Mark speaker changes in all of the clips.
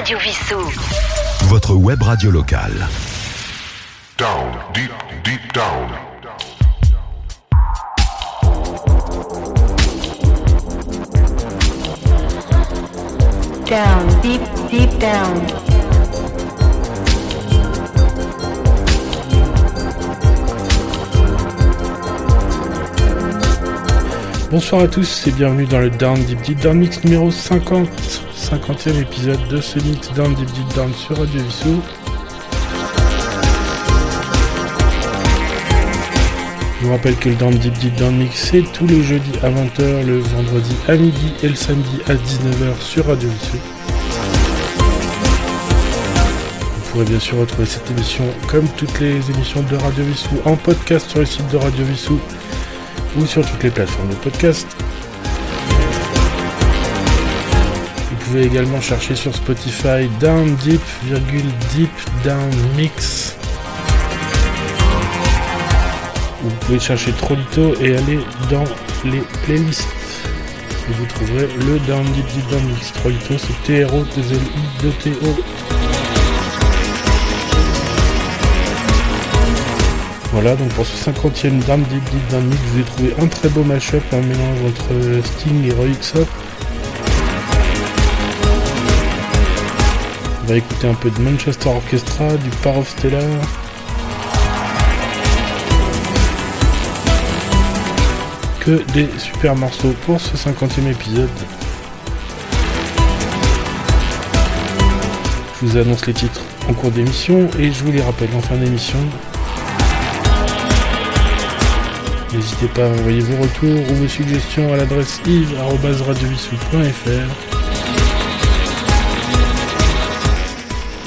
Speaker 1: Radio Vissou.
Speaker 2: Votre web radio locale.
Speaker 3: Down, deep, deep down.
Speaker 4: Down, deep, deep down.
Speaker 5: Bonsoir à tous et bienvenue dans le Down Deep Deep Down Mix numéro 50, 50e épisode de ce mix Down Deep Deep Down sur Radio Vissou. Je vous rappelle que le Down Deep Deep Down Mix c'est tous les jeudis à 20h, le vendredi à midi et le samedi à 19h sur Radio Vissou. Vous pourrez bien sûr retrouver cette émission comme toutes les émissions de Radio Vissou en podcast sur le site de Radio Vissou ou sur toutes les plateformes de podcast. Pouvez également chercher sur Spotify Down Deep, virgule Deep Down Mix. Vous pouvez chercher Trolito et aller dans les playlists. Vous trouverez le Down Deep Deep Down Mix. Trolito c'est T-R-O-T-L-I-D-T-O. Voilà, donc pour ce 50e Down Deep Deep Down Mix, vous avez trouvé un très beau mashup, un mélange entre Sting et Roy Up. Va écouter un peu de Manchester Orchestra, du Par of Stellar. Que des super morceaux pour ce 50e épisode. Je vous annonce les titres en cours d'émission et je vous les rappelle en fin d'émission. N'hésitez pas à envoyer vos retours ou vos suggestions à l'adresse yves.radiovissou.fr.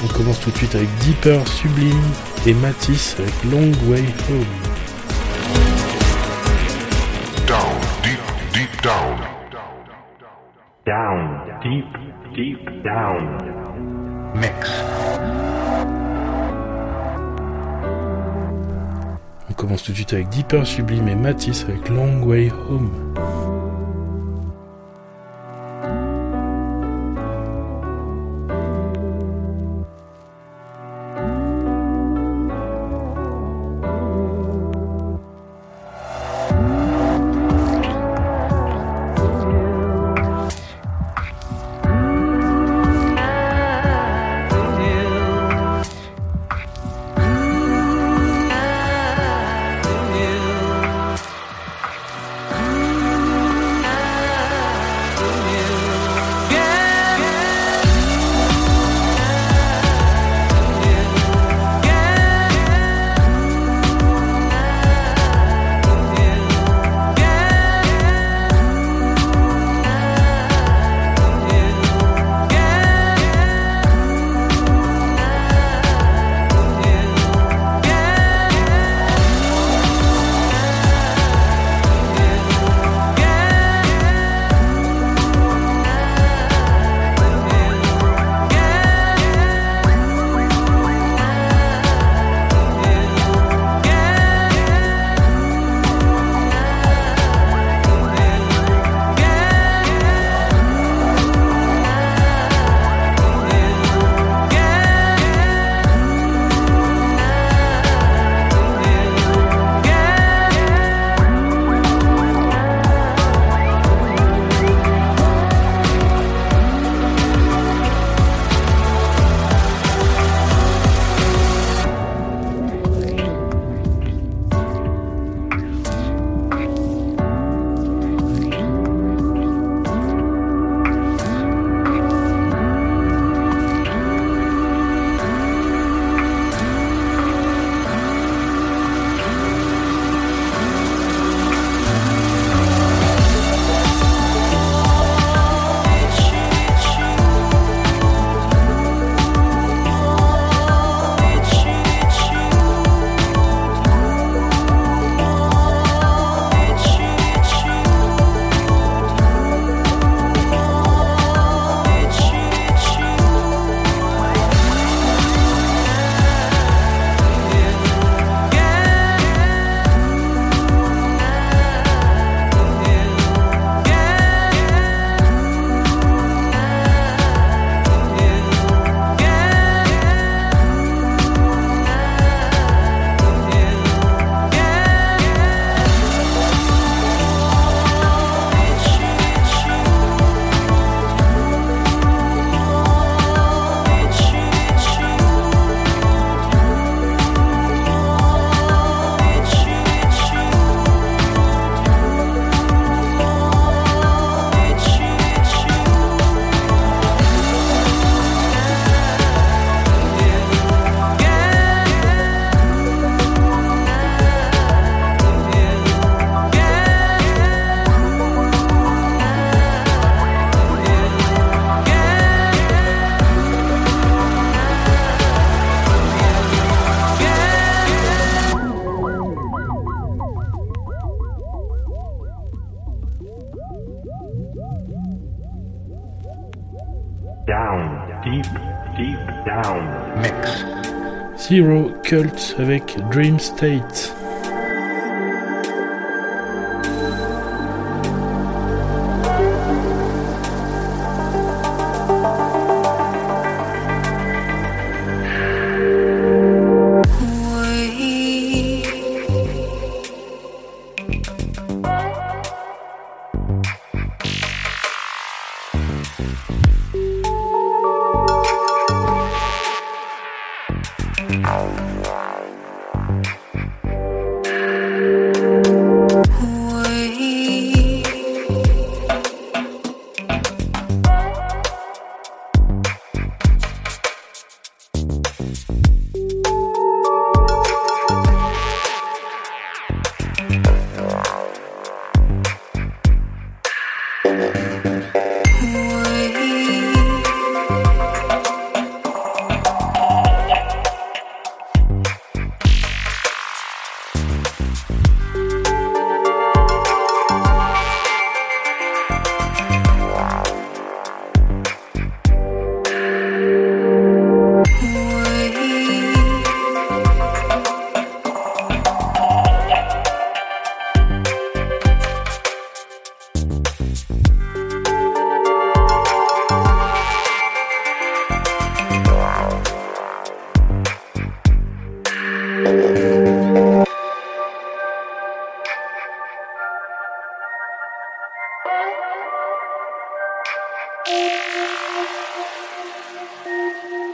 Speaker 5: On commence tout de suite avec Deeper Sublime et Matisse avec Long Way Home.
Speaker 3: Down, deep, deep down.
Speaker 6: Down, deep, deep down. Mix.
Speaker 5: On commence tout de suite avec Deeper Sublime et Matisse avec Long Way Home.
Speaker 7: Zero Cult avec Dream State.
Speaker 6: Thank
Speaker 5: you.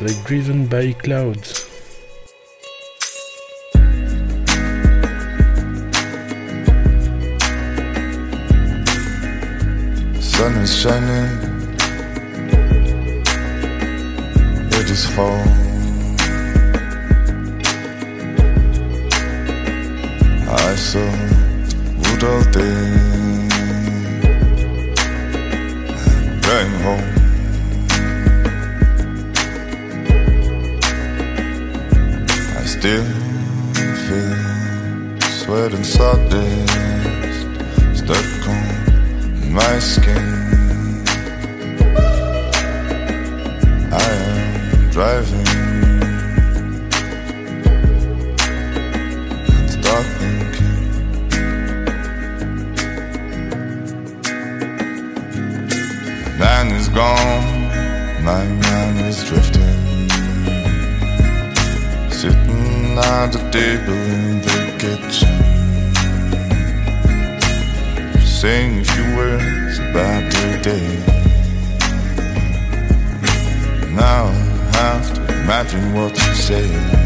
Speaker 5: Avec Driven by Clouds.
Speaker 8: Is drifting. Sitting at the table in the kitchen saying a few words about today. Now I have to imagine what you say.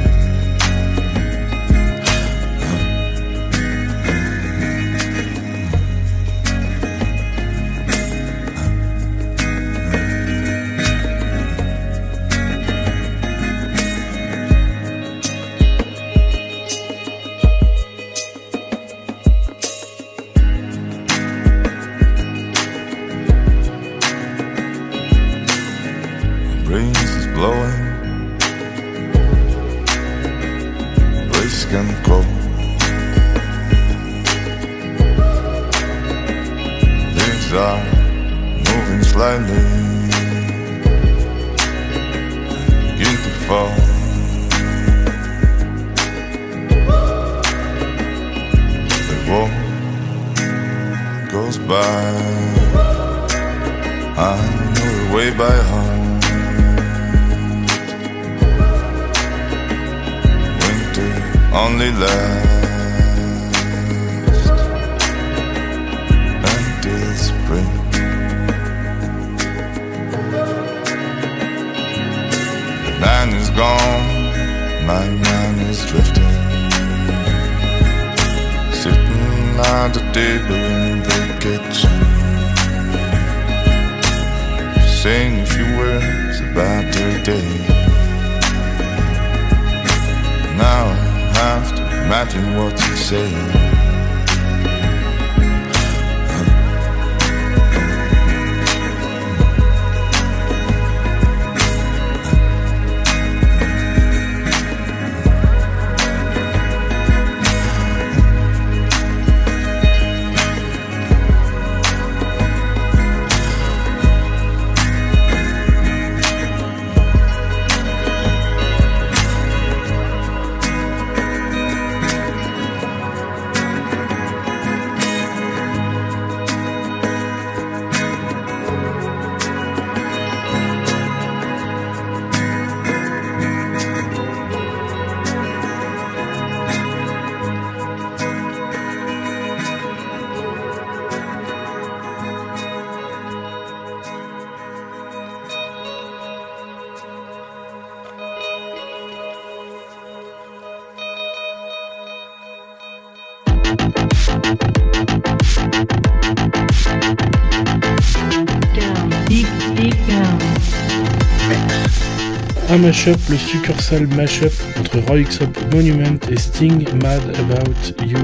Speaker 5: Mashup, le succursale mashup entre Roy Xop Monument et Sting Mad About You.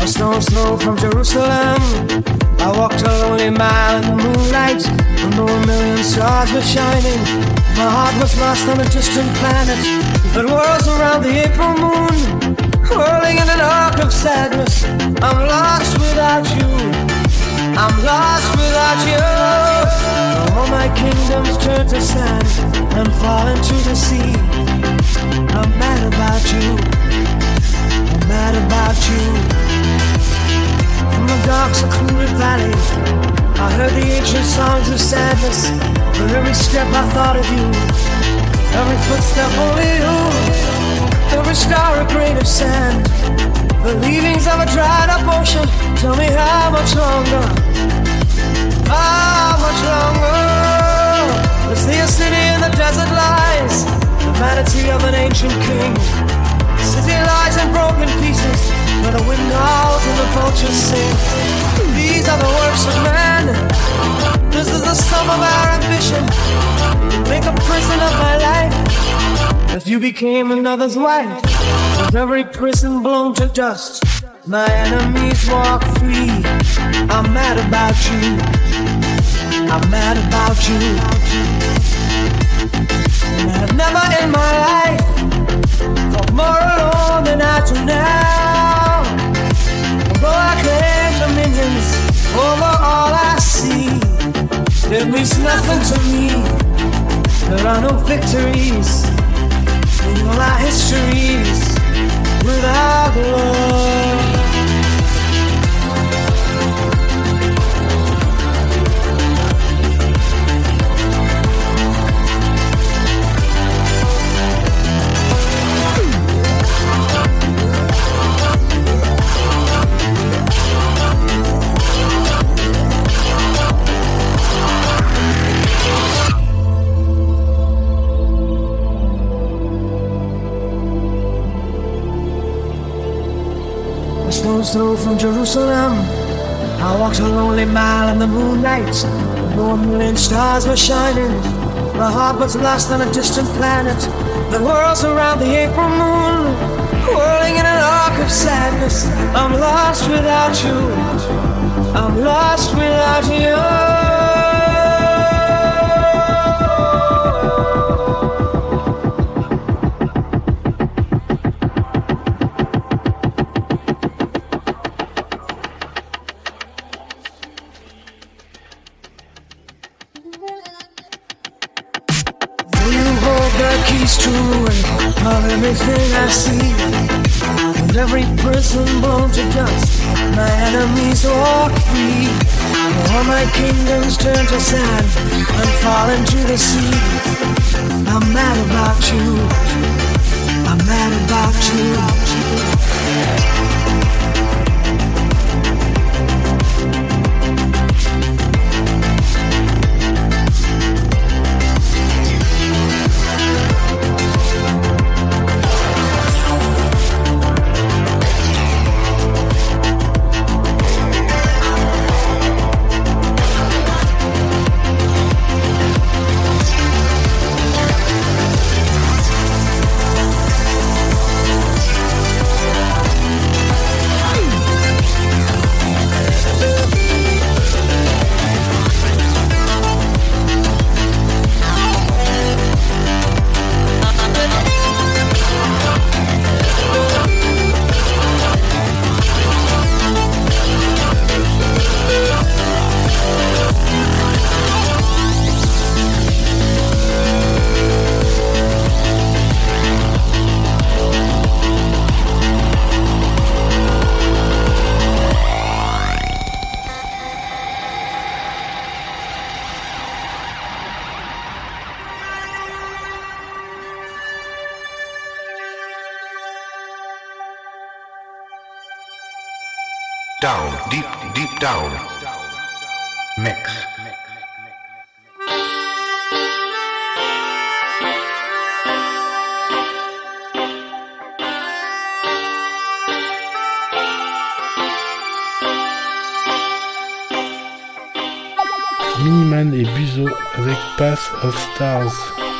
Speaker 9: A stone's throw from Jerusalem. I walked a lonely mile in the moonlight. And though a million stars were shining, my heart was lost on a distant planet that whirls around the April moon, whirling in an arc of sadness. I'm lost without you. I'm lost without you. All my kingdoms turn to sand and fall into the sea. I'm mad about you. I'm mad about you. From the dark, secluded valley, I heard the ancient songs of sadness. With every step I thought of you, every footstep only you. Every star a grain of sand. The leavings of a dried up ocean. Tell me how much longer? How much longer? The sea city in the desert lies. The vanity of an ancient king. The city lies in broken pieces. Where the wind howls and the vultures sing. These are the works of man. This is the sum of our ambition. Make a prison of my life. If you became another's wife, every prison blown to dust, my enemies walk free. I'm mad about you. I'm mad about you. And I've never in my life felt more alone than I do now. Although I claim dominions over all I see, there means nothing to me. There are no victories our histories without love. Stone's throw from Jerusalem. I walked a lonely mile in the moonlight. No million stars were shining. My heart was lost on a distant planet. The world's around the April moon, whirling in an arc of sadness. I'm lost without you. I'm lost without you. Turn to sand and fall into the sea. I'm mad about you. I'm mad about you.
Speaker 3: Down, deep, deep down.
Speaker 6: Mix.
Speaker 5: Miniman et Buzo avec Path of Stars.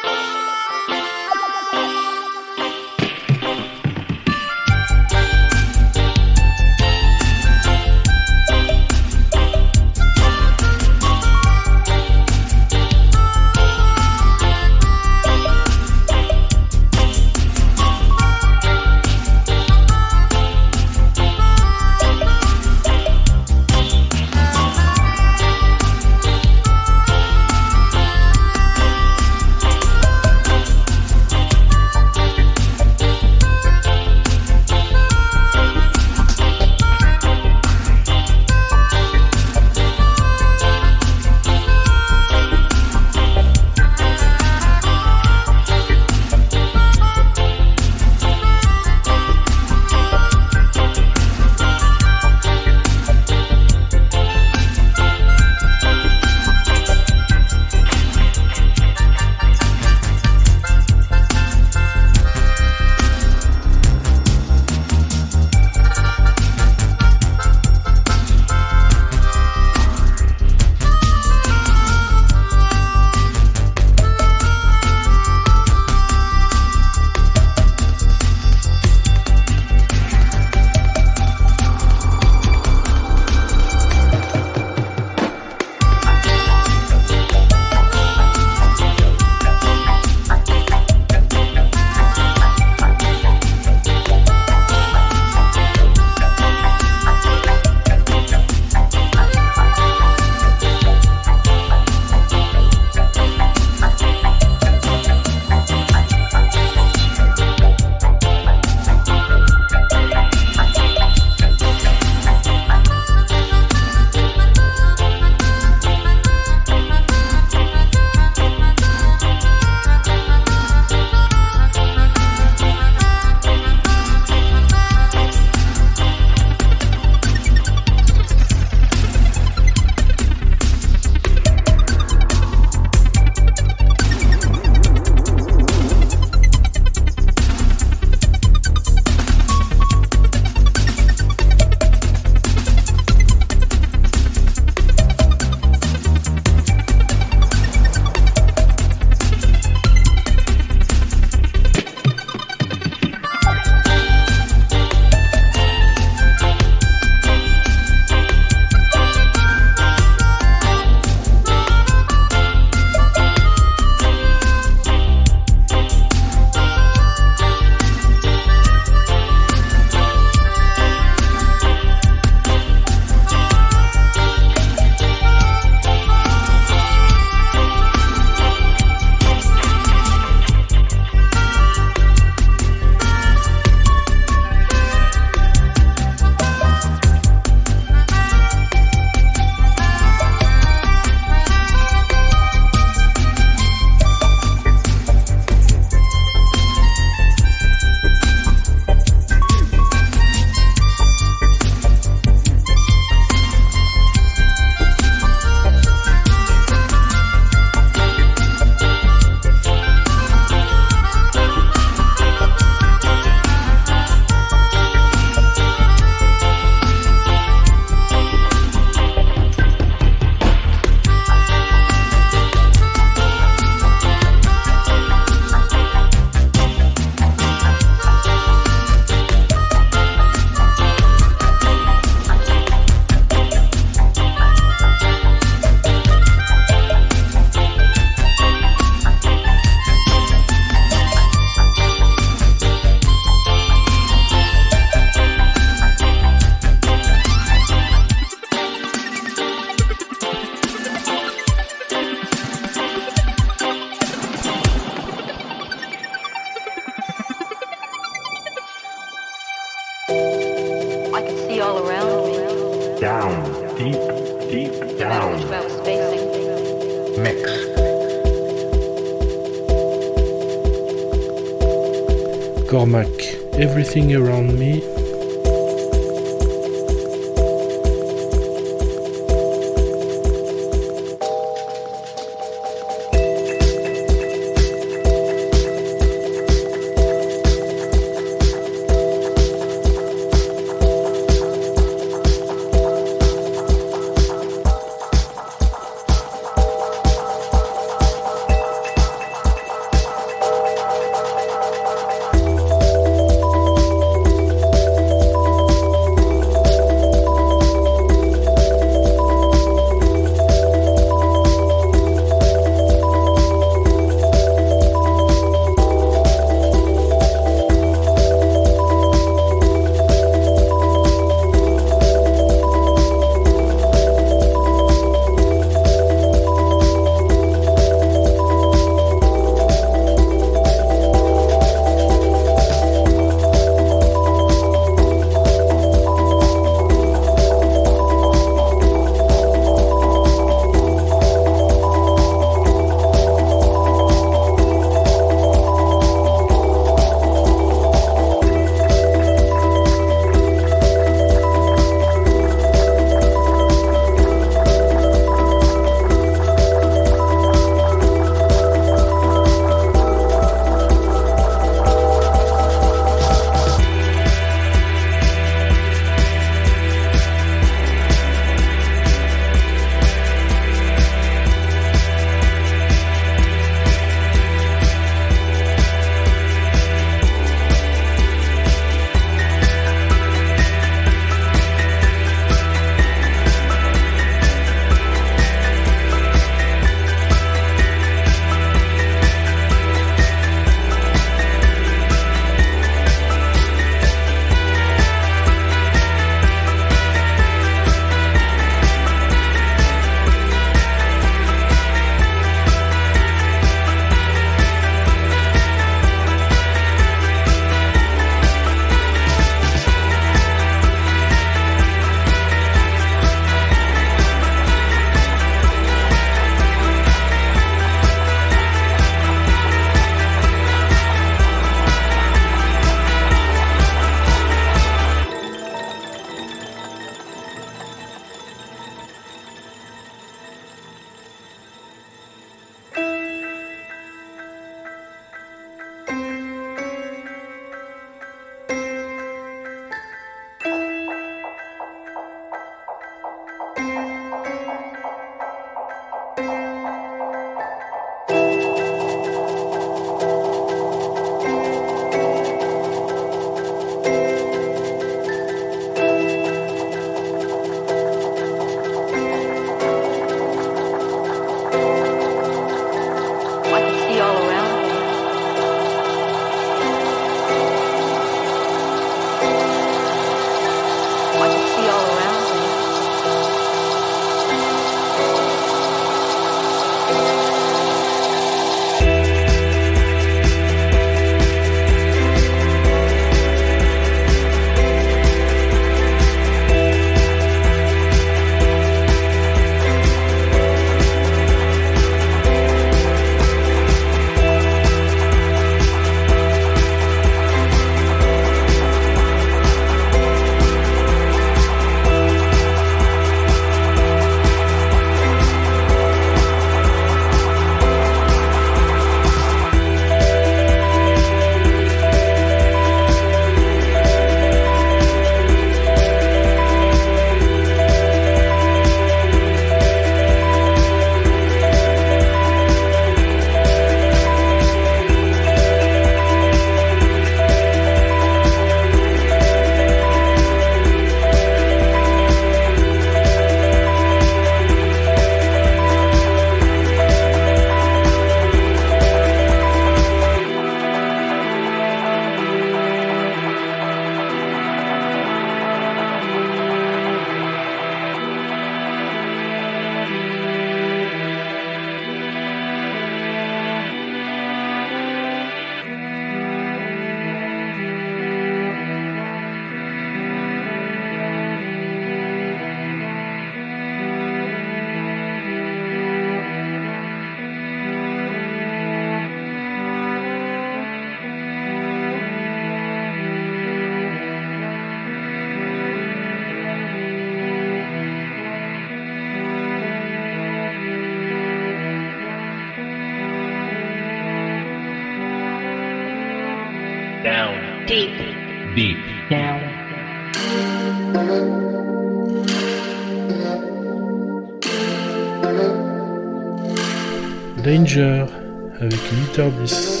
Speaker 5: Tchau.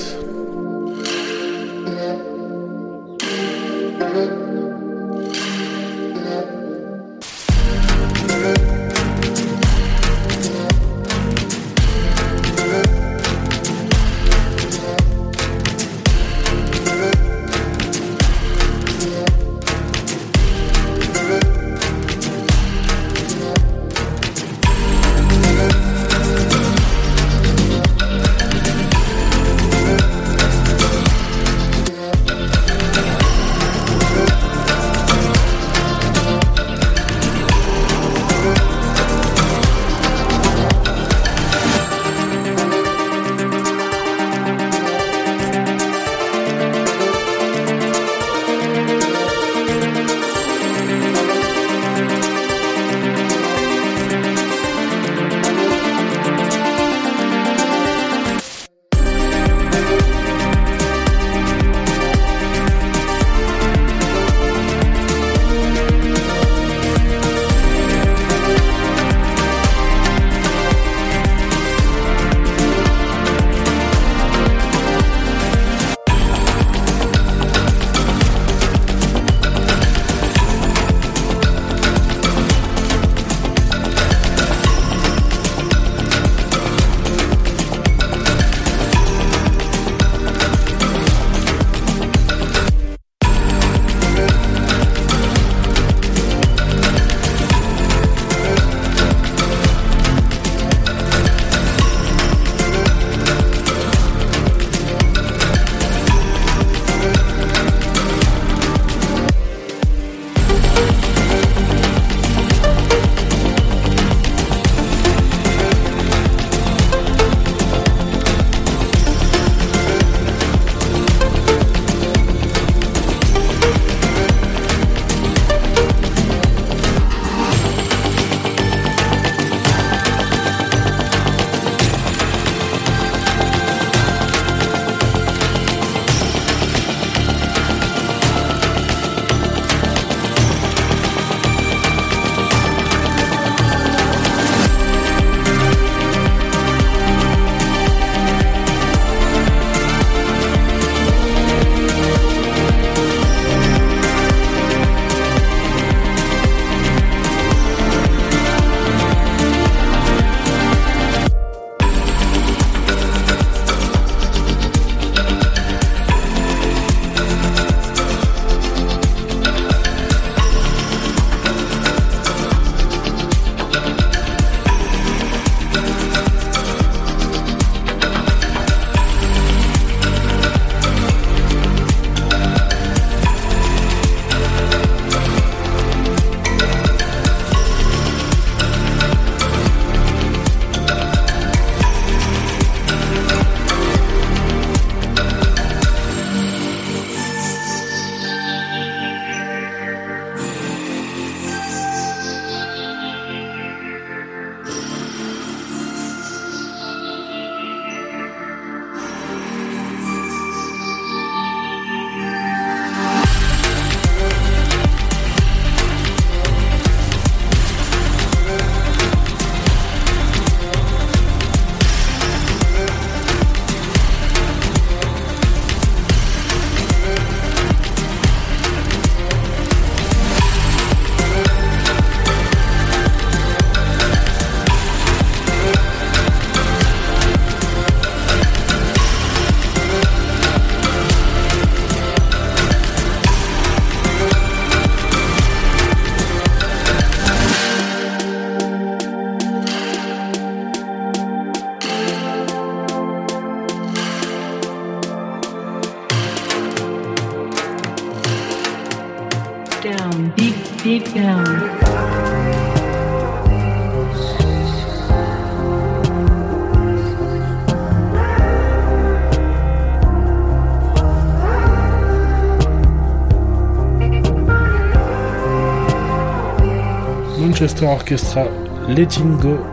Speaker 5: Orchestra, Letting Go.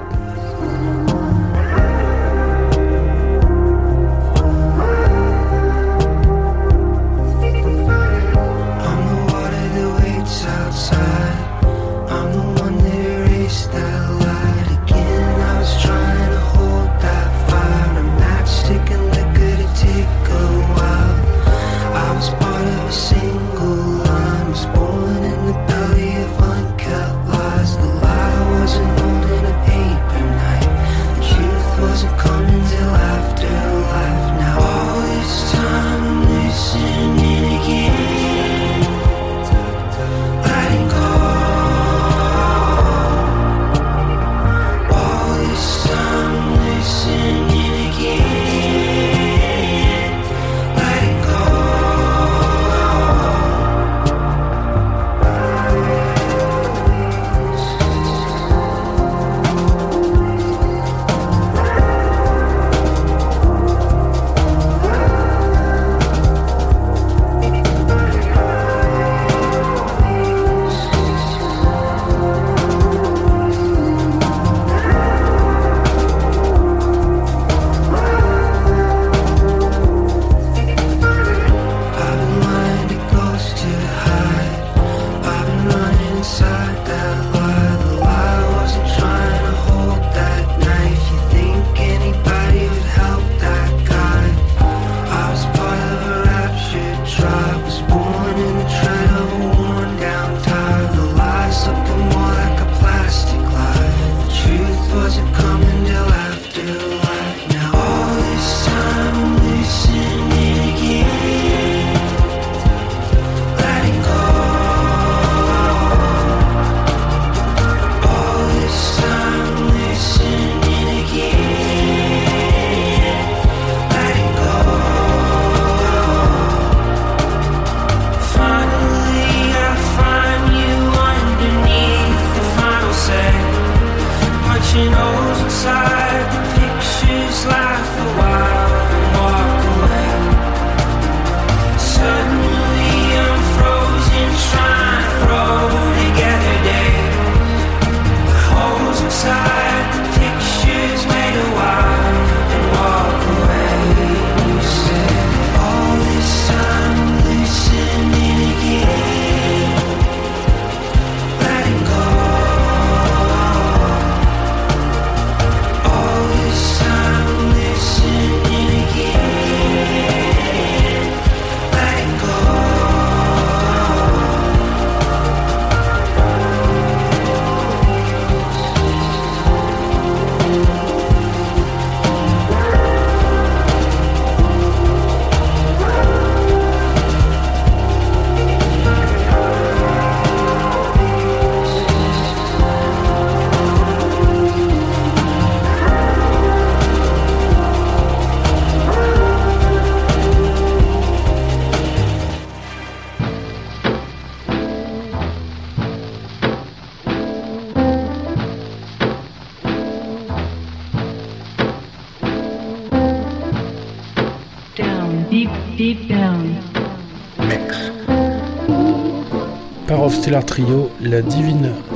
Speaker 5: Stellar Trio, La Divine.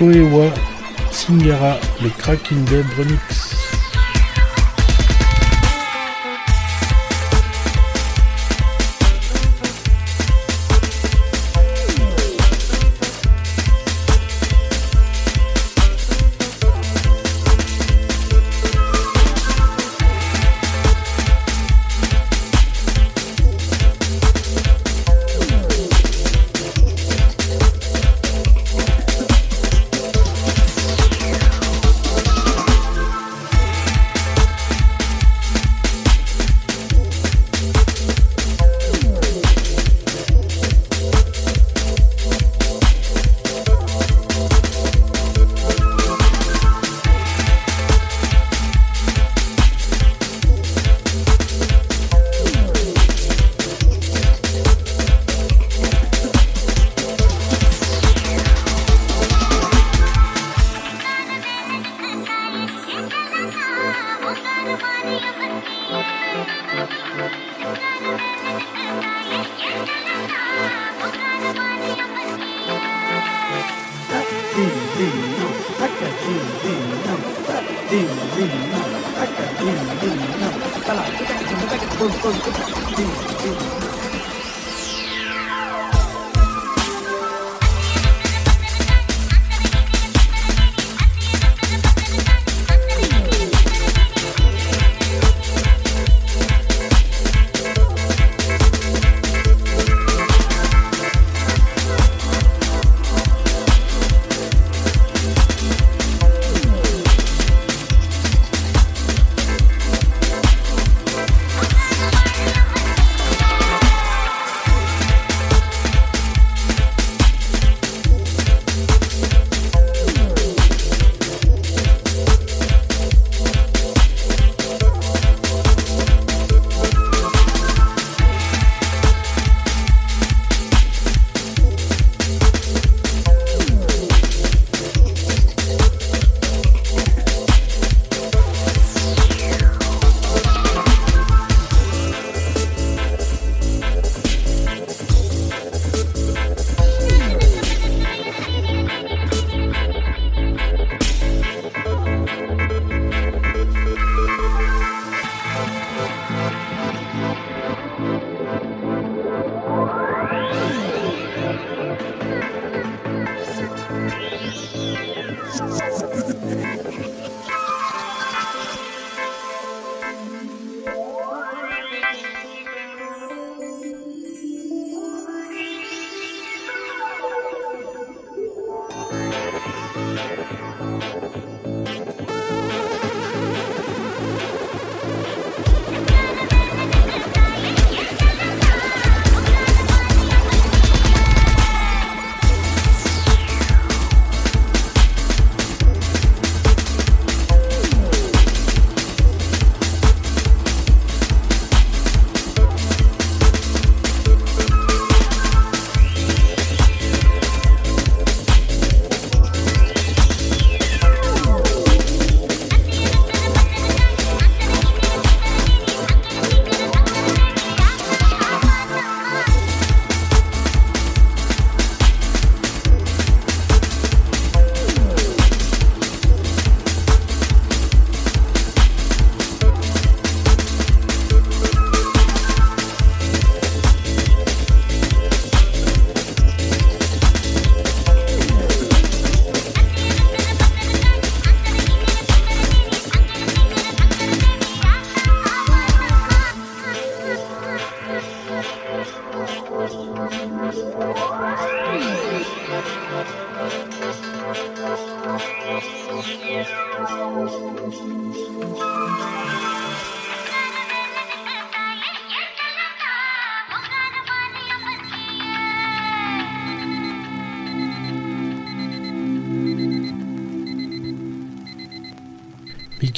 Speaker 5: Koewa, Singara, le Cracking Dub Remix.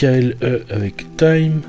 Speaker 5: Michael E avec Time.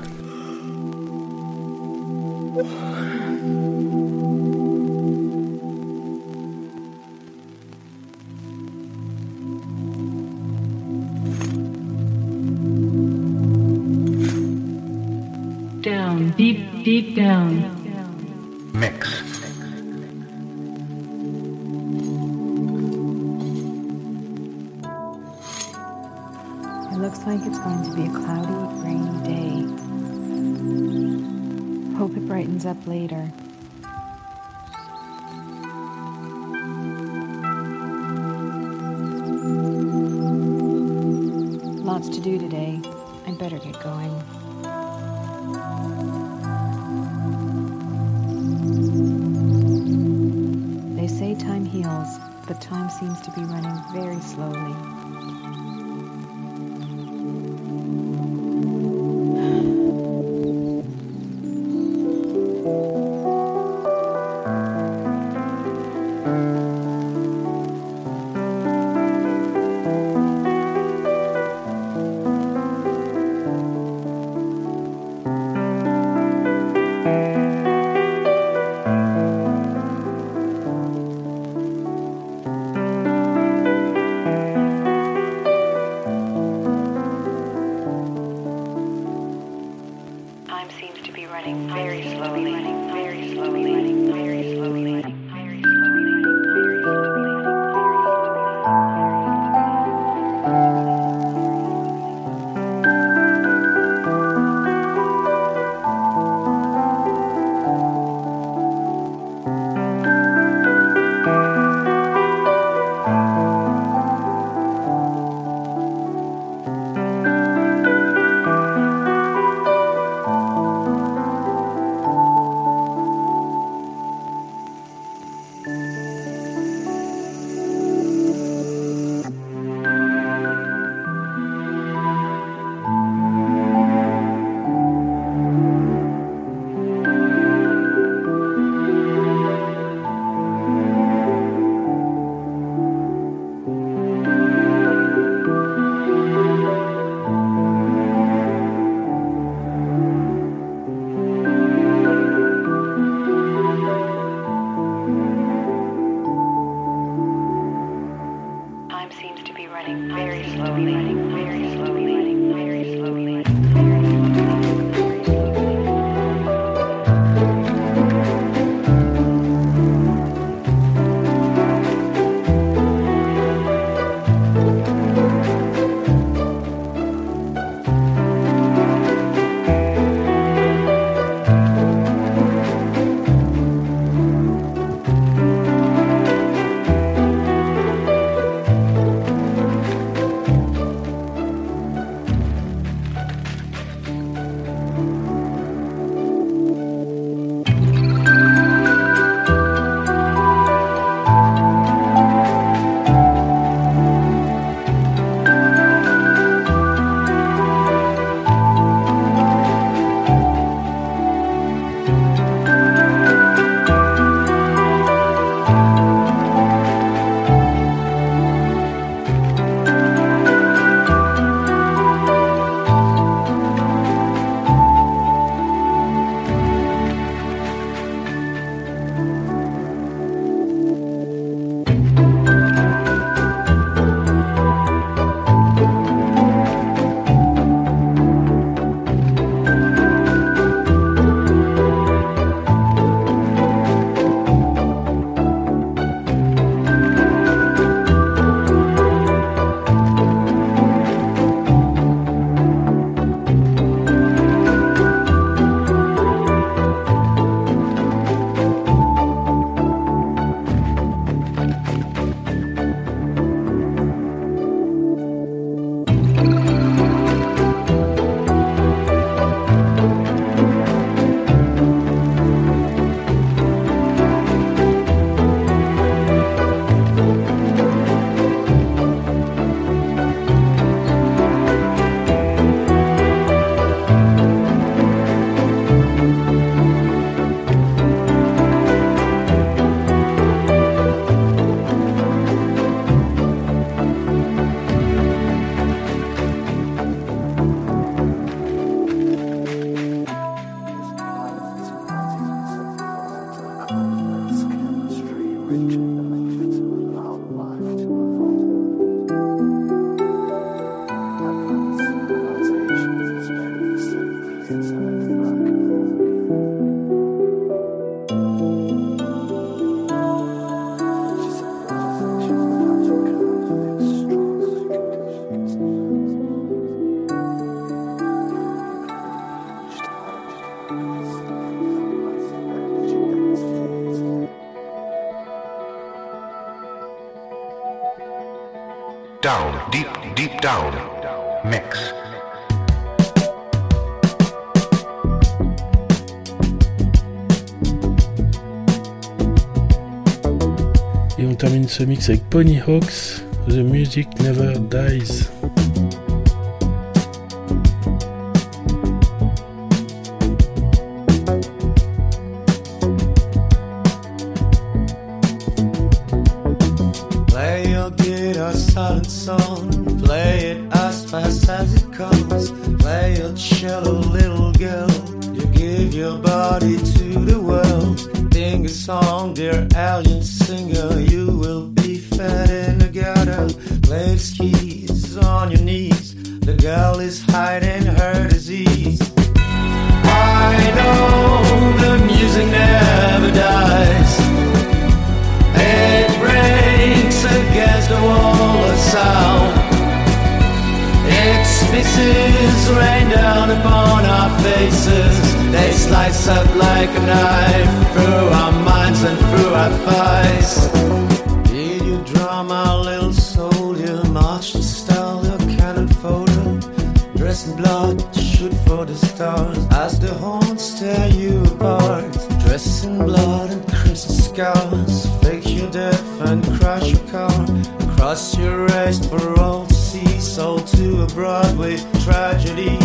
Speaker 10: Time seems to be running very slowly.
Speaker 5: Thank you. Ce mix avec Pony Hawks, The Music Never Dies.
Speaker 11: Our. They slice up like a knife through our minds and through our thighs. Did you draw my little soldier? March to style your cannon photo. Dress in blood, shoot for the stars as the horns tear you apart. Dress in blood and crimson scars. Fake your death and crash your car. Cross your race for all to see. Sold to a Broadway tragedy.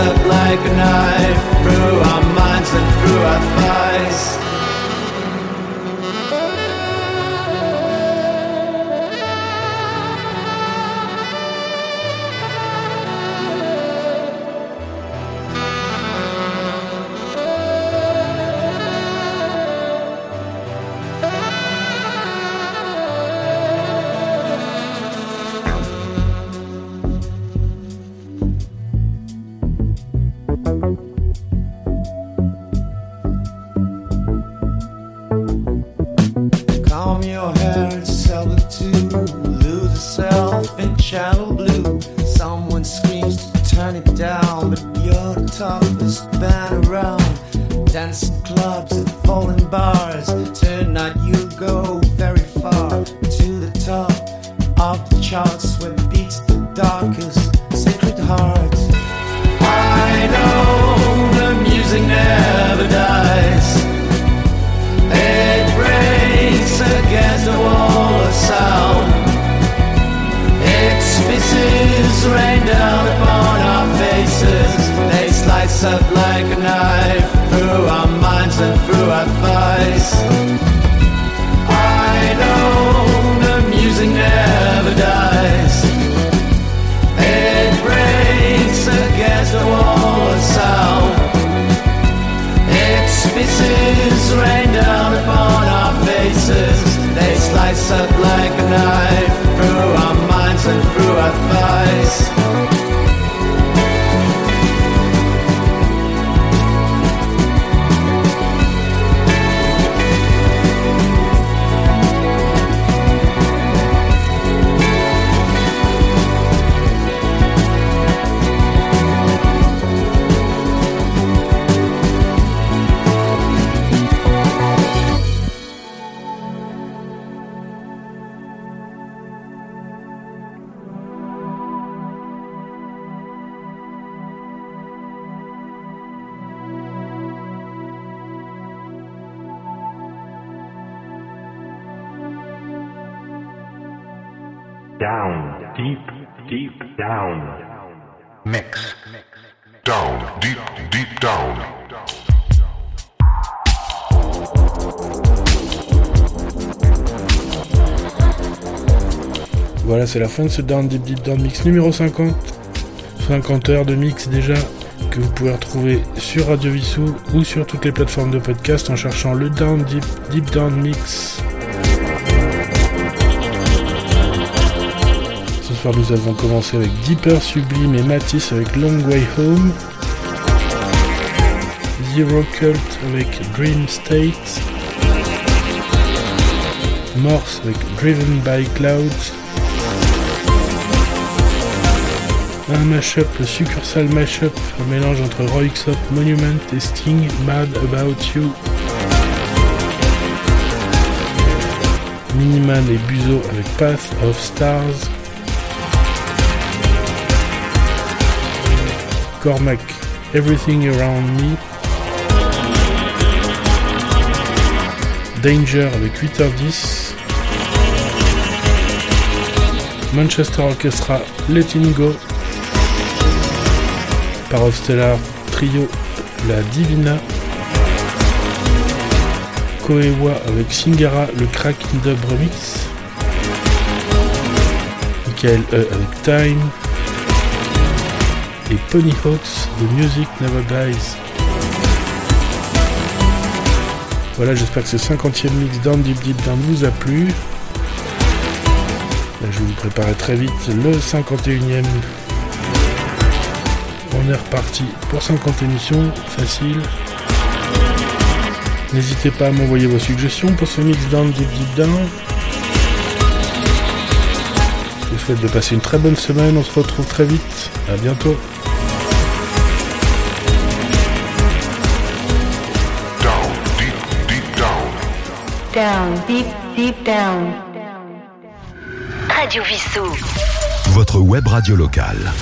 Speaker 11: Up like a knife through our minds charts where beats the darkest sacred hearts. I know the music never dies. It breaks against the wall of sound. Its pieces rain down upon our faces. They slice up like a knife through our minds and through our thighs. Up like a knife through our minds and through our thighs.
Speaker 12: Deep, deep down.
Speaker 13: Down, deep, deep down.
Speaker 5: Voilà, c'est la fin de ce Down Deep Deep Down Mix numéro 50. 50 heures de mix déjà que vous pouvez retrouver sur Radio Vissou ou sur toutes les plateformes de podcast en cherchant le Down Deep Deep Down Mix. Nous avons commencé avec Deeper Sublime et Matisse avec Long Way Home. Zero Cult avec Dream State. Morse avec Driven by Clouds. Un mashup, le succursale mashup, un mélange entre Roy Xop, Monument et Mad About You. Miniman et Buzo avec Path of Stars. Cormac, Everything Around Me. Danger avec 8h10. Manchester Orchestra, Letting Go. Par Stellar Trio, La Divina. Koewa avec Singara, le Cracking Dub Remix. Michael E avec Time. Et Pony Hawks, The Music Never Dies. Voilà, j'espère que ce 50e mix Down Deep Deep Down vous a plu. Là, je vais vous préparer très vite le 51e. On est reparti pour 50 émissions, facile. N'hésitez pas à m'envoyer vos suggestions pour ce mix Down Deep Deep Down. Je vous souhaite de passer une très bonne semaine, on se retrouve très vite. À bientôt.
Speaker 4: Down, deep, deep down.
Speaker 14: Radio Vissou.
Speaker 2: Votre web radio locale.